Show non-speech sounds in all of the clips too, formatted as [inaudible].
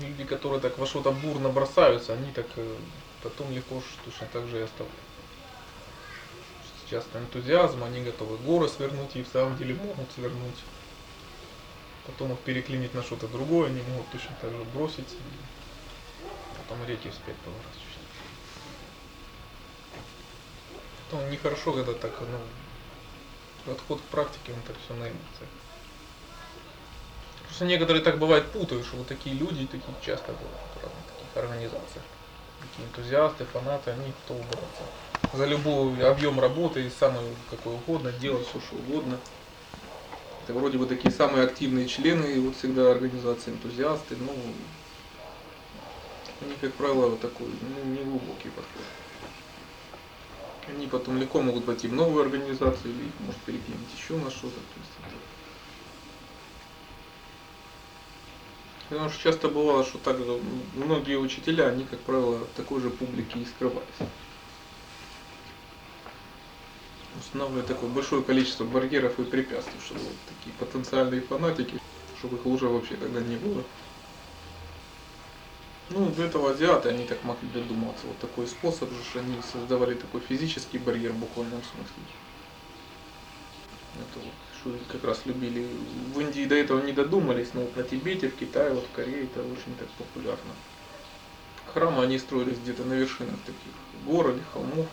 люди, которые так во что-то бурно бросаются, они так э, потом легко точно так же и оставляют. Сейчас энтузиазм, они готовы горы свернуть и в самом деле могут свернуть. Потом их переклинить на что-то другое, они могут точно так же бросить и потом реки вспять поворачивать. Потом нехорошо, когда так, ну, отход к практике, он так все на эмоциях. Просто некоторые так бывает путают, что вот такие люди, такие часто бывают в разных таких организациях. Такие энтузиасты, фанаты, они кто убраться. За любой объем работы и самый какой угодно, делать все, что угодно. Это вроде бы такие самые активные члены и вот всегда организации энтузиасты, но они, как правило, вот такой ну, неглубокий подход. Они потом легко могут пойти в новую организацию или может перекинуть еще на что-то. То есть это Потому что часто бывало, что так ну, многие учителя, они, как правило, такой же публике и скрывались. Устанавливая такое большое количество барьеров и препятствий, чтобы вот такие потенциальные фанатики, чтобы их лужа вообще тогда не было. Ну, для этого азиаты, они так могли додуматься. Вот такой способ же, они создавали такой физический барьер в буквальном смысле. Это вот как раз любили. В Индии до этого не додумались, но вот на Тибете, в Китае, вот в Корее это очень так популярно. Храмы они строились где-то на вершинах таких гор или холмов.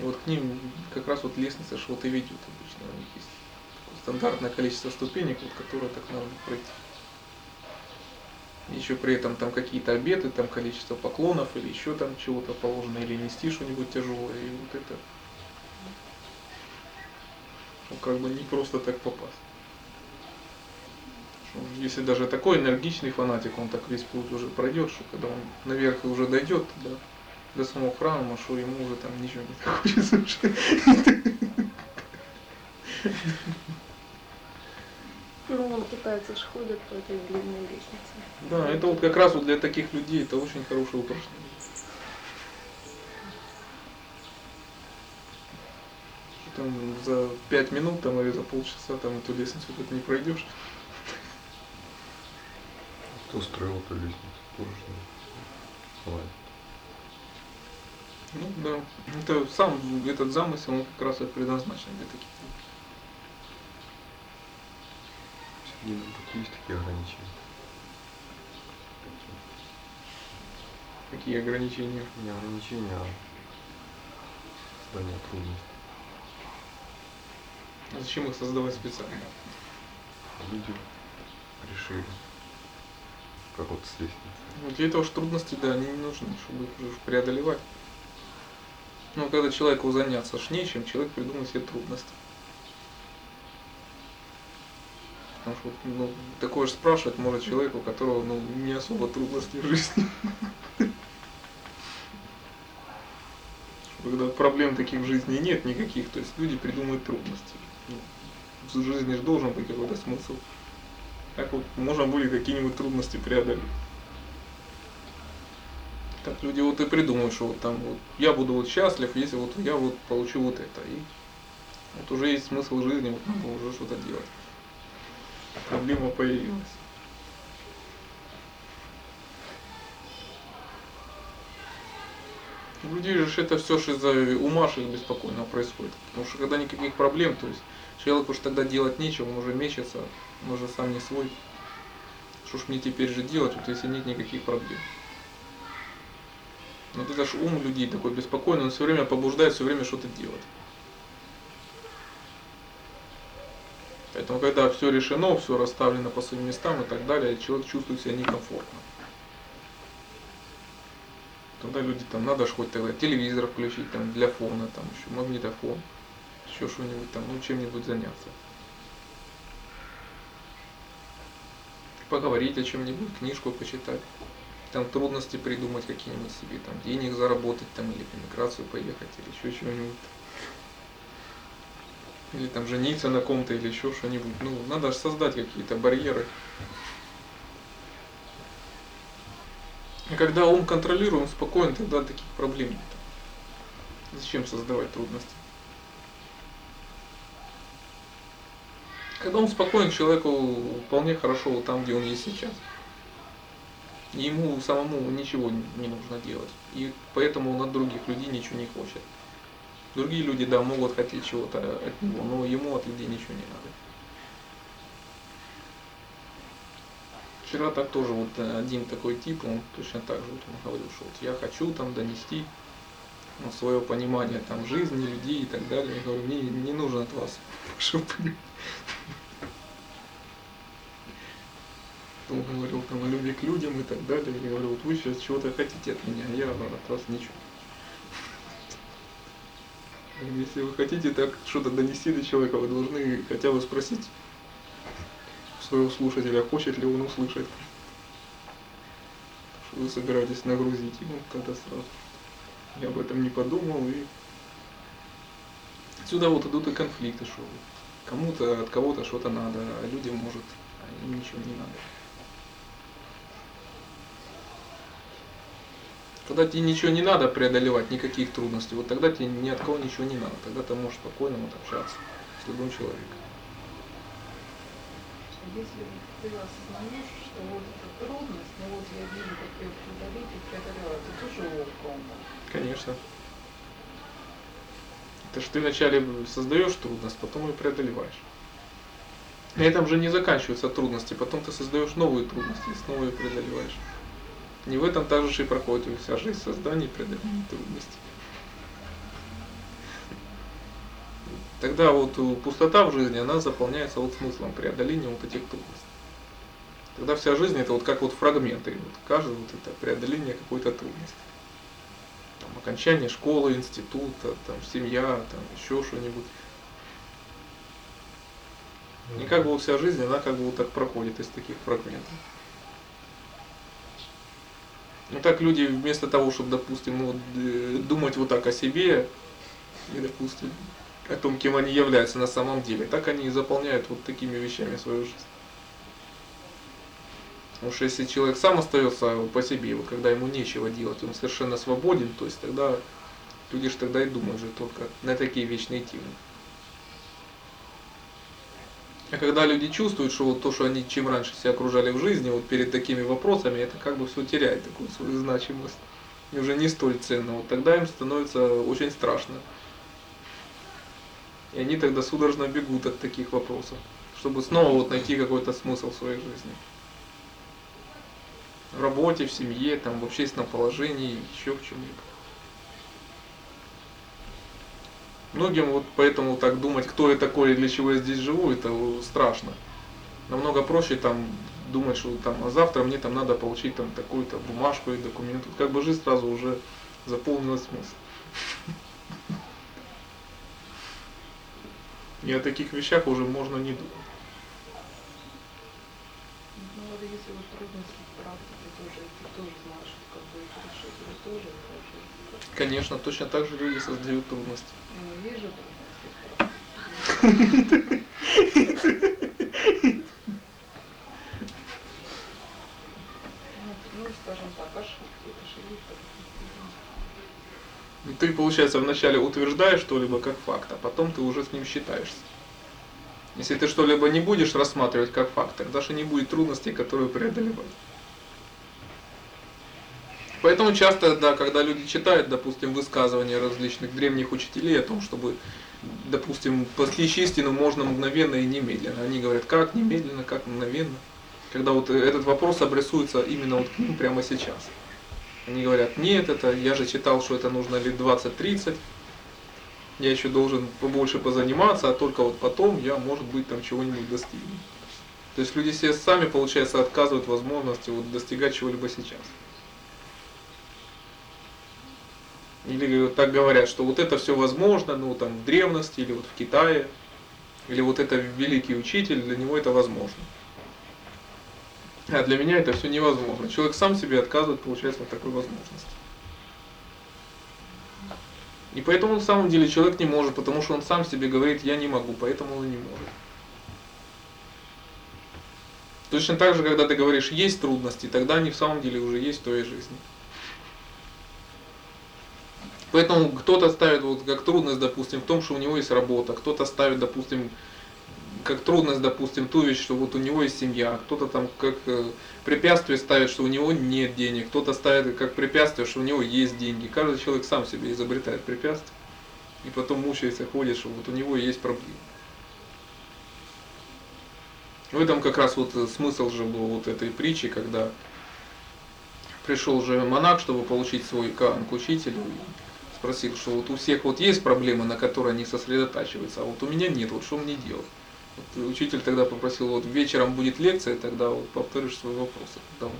И вот к ним как раз вот лестница что вот и ведет обычно. У них есть стандартное количество ступенек, вот, которые так надо пройти. Еще при этом там какие-то обеты, там количество поклонов или еще там чего-то положено, или нести что-нибудь тяжелое. И вот это ну, как бы не просто так попасть. Если даже такой энергичный фанатик, он так весь путь уже пройдет, что когда он наверх уже дойдет туда, до самого храма, что ему уже там ничего не [laughs] хочется уже. Ну, вон китайцы ж ходят по этой длинной лестнице. Да, это вот как раз вот для таких людей это очень хорошее упражнение. Там за пять минут там, или за полчаса там эту лестницу тут не пройдешь. Кто строил эту лестницу? Тоже Давай. Ну да. Это сам этот замысел, он как раз и предназначен для таких. Среди пути есть такие ограничения. Какие ограничения? Не ограничения, а создание трудностей. А зачем их создавать специально? Люди решили. Как вот с лестницы. Ну, для этого же трудности, да, они не нужны, чтобы их уже преодолевать. Но когда человеку заняться ж нечем, человек придумает себе трудности. Потому что ну, такое же спрашивать может человек, у которого ну, не особо трудности в жизни. [laughs] Когда проблем таких в жизни нет никаких, то есть люди придумывают трудности в жизни же должен быть какой-то смысл. Как вот можно будет какие-нибудь трудности преодолеть. Так люди вот и придумают, что вот там вот я буду вот счастлив, если вот я вот получу вот это. И вот уже есть смысл жизни, вот надо уже что-то делать. Проблема появилась. У людей же это все же из-за ума же беспокойно происходит. Потому что когда никаких проблем, то есть Человеку уж тогда делать нечего, он уже мечется, он уже сам не свой. Что ж мне теперь же делать, вот если нет никаких проблем. Вот это же ум людей такой беспокойный, он все время побуждает все время что-то делать. Поэтому когда все решено, все расставлено по своим местам и так далее, человек чувствует себя некомфортно. Тогда люди там надо ж хоть тогда телевизор включить там для фона, там еще магнитофон еще что-нибудь там, ну чем-нибудь заняться. Поговорить о чем-нибудь, книжку почитать. Там трудности придумать какие-нибудь себе, там денег заработать, там или в эмиграцию поехать, или еще чего-нибудь. Или там жениться на ком-то, или еще что-нибудь. Ну, надо же создать какие-то барьеры. И когда ум контролируем, спокоен, тогда таких проблем нет. Зачем создавать трудности? Когда он спокоен, человеку вполне хорошо там, где он есть сейчас. И ему самому ничего не нужно делать. И поэтому он от других людей ничего не хочет. Другие люди, да, могут хотеть чего-то от него, но ему от людей ничего не надо. Вчера так тоже вот э, один такой тип, он точно так же вот он говорил, что вот я хочу там донести ну, свое понимание там жизни, людей и так далее. Я говорю, мне не нужен от вас [laughs] понимание. Он говорил там о любви к людям и так далее. Я говорю, вот вы сейчас чего-то хотите от меня, а я от вас ничего. Если вы хотите так что-то донести до человека, вы должны хотя бы спросить своего слушателя, хочет ли он услышать. Что вы собираетесь нагрузить ему тогда сразу. Я об этом не подумал и отсюда вот идут и конфликты, что кому-то от кого-то что-то надо, а людям может а им ничего не надо. Когда тебе ничего не надо преодолевать, никаких трудностей, вот тогда тебе ни от кого ничего не надо. Тогда ты можешь спокойно вот общаться с любым человеком. Если ты осознаешь, что вот эта трудность, но вот я вижу, как ее преодолеть и преодолевать, это тоже ловко Конечно. Это ж ты вначале создаешь трудность, потом ее преодолеваешь. На этом же не заканчиваются трудности, потом ты создаешь новые трудности и снова ее преодолеваешь. Не в этом также и проходит вся жизнь создания и преодоления трудностей. Тогда вот пустота в жизни, она заполняется вот смыслом преодоления вот этих трудностей. Тогда вся жизнь это вот как вот фрагменты, вот каждый вот это преодоление какой-то трудности. Там, окончание школы, института, там, семья, там, еще что-нибудь. И как бы вот вся жизнь, она как бы вот так проходит из таких фрагментов. Ну так люди вместо того, чтобы, допустим, ну, думать вот так о себе, и, допустим, том, кем они являются на самом деле, так они и заполняют вот такими вещами свою жизнь. Потому что если человек сам остается по себе, вот когда ему нечего делать, он совершенно свободен, то есть тогда люди же тогда и думают же только на такие вечные темы. А когда люди чувствуют, что вот то, что они чем раньше себя окружали в жизни, вот перед такими вопросами, это как бы все теряет такую свою значимость. И уже не столь ценно. Вот тогда им становится очень страшно. И они тогда судорожно бегут от таких вопросов, чтобы снова вот найти какой-то смысл в своей жизни. В работе, в семье, там, в общественном положении, еще в чем-либо. Многим вот поэтому так думать, кто я такой и для чего я здесь живу, это страшно. Намного проще там думать, что там, а завтра мне там надо получить там такую-то бумажку и документ. Как бы жизнь сразу уже заполнилась смыслом. И о таких вещах уже можно не думать. Ну вот если вот трудности в практике тоже, ты тоже знаешь, как бы их решить, или тоже хочешь. Конечно, точно так же люди создают трудности. Не вижу трудностей в практике. Ну, ну, скажем так, ошибки, ошибки. И ты, получается, вначале утверждаешь что-либо как факт, а потом ты уже с ним считаешься. Если ты что-либо не будешь рассматривать как факт, тогда же не будет трудностей, которые преодолевать. Поэтому часто, да, когда люди читают, допустим, высказывания различных древних учителей о том, чтобы, допустим, постичь истину можно мгновенно и немедленно. Они говорят, как немедленно, как мгновенно. Когда вот этот вопрос обрисуется именно вот к ним прямо сейчас. Они говорят, нет, это я же читал, что это нужно лет 20-30, я еще должен побольше позаниматься, а только вот потом я, может быть, там чего-нибудь достигну. То есть люди себе сами, получается, отказывают возможности вот достигать чего-либо сейчас. Или так говорят, что вот это все возможно, ну там в древности, или вот в Китае, или вот это великий учитель, для него это возможно. А для меня это все невозможно. Человек сам себе отказывает, получается, от такой возможности. И поэтому на самом деле человек не может, потому что он сам себе говорит, я не могу, поэтому он не может. Точно так же, когда ты говоришь, есть трудности, тогда они в самом деле уже есть в твоей жизни. Поэтому кто-то ставит вот как трудность, допустим, в том, что у него есть работа, кто-то ставит, допустим, как трудность, допустим, ту вещь, что вот у него есть семья, кто-то там как э, препятствие ставит, что у него нет денег, кто-то ставит как препятствие, что у него есть деньги. Каждый человек сам себе изобретает препятствие и потом мучается, ходит, что вот у него есть проблемы. В этом как раз вот э, смысл же был вот этой притчи, когда пришел же монах, чтобы получить свой кан к учителю, спросил, что вот у всех вот есть проблемы, на которые они сосредотачиваются, а вот у меня нет, вот что мне делать? Вот учитель тогда попросил, вот вечером будет лекция, тогда вот повторишь свой вопрос. Он-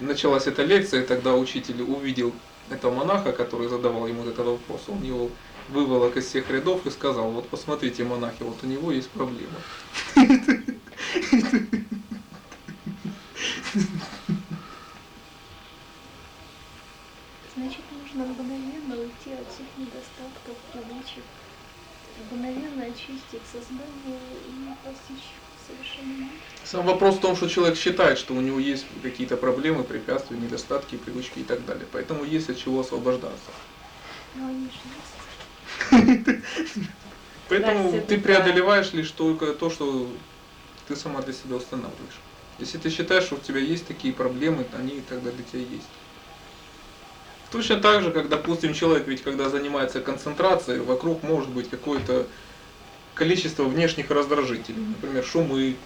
Началась эта лекция, тогда учитель увидел этого монаха, который задавал ему этот вопрос, он его выволок из всех рядов и сказал, вот посмотрите, монахи, вот у него есть проблема. Значит, нужно мгновенно уйти от всех недостатков, привычек, мгновенно очистить сознание и постичь совершенно Сам вопрос в том, что человек считает, что у него есть какие-то проблемы, препятствия, недостатки, привычки и так далее. Поэтому есть от чего освобождаться. Но они же есть. Поэтому Да, ты преодолеваешь лишь только то, что ты сама для себя устанавливаешь. Если ты считаешь, что у тебя есть такие проблемы, они тогда для тебя есть. Точно так же, как, допустим, человек, ведь когда занимается концентрацией, вокруг может быть какое-то количество внешних раздражителей. Например, шумы,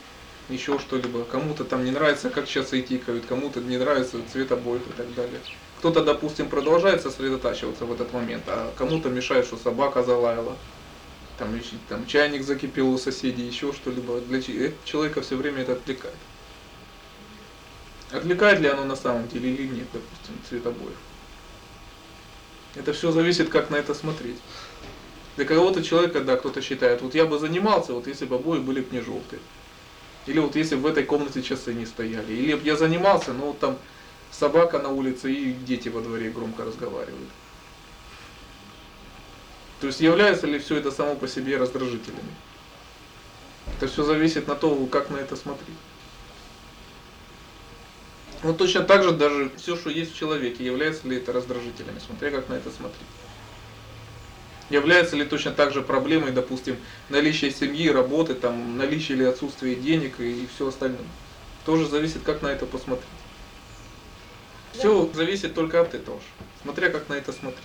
еще что-либо. Кому-то там не нравится, как часы тикают, кому-то не нравится цвет обоев и так далее. Кто-то, допустим, продолжает сосредотачиваться в этот момент, а кому-то мешает, что собака залаяла, там, там чайник закипел у соседей, еще что-либо. Для э, человека все время это отвлекает. Отвлекает ли оно на самом деле или нет, допустим, цвет обоев? Это все зависит, как на это смотреть. Для кого-то человека, да, кто-то считает, вот я бы занимался, вот если бы обои были бы не желтые. Или вот если бы в этой комнате часы не стояли. Или б я занимался, но вот там собака на улице и дети во дворе громко разговаривают. То есть является ли все это само по себе раздражителями? Это все зависит на то, как на это смотреть. Вот точно так же даже все, что есть в человеке, является ли это раздражителями, смотря как на это смотреть. Является ли точно так же проблемой, допустим, наличие семьи, работы, там, наличие или отсутствие денег и, все остальное. Тоже зависит, как на это посмотреть. Все зависит только от этого же, смотря как на это смотреть.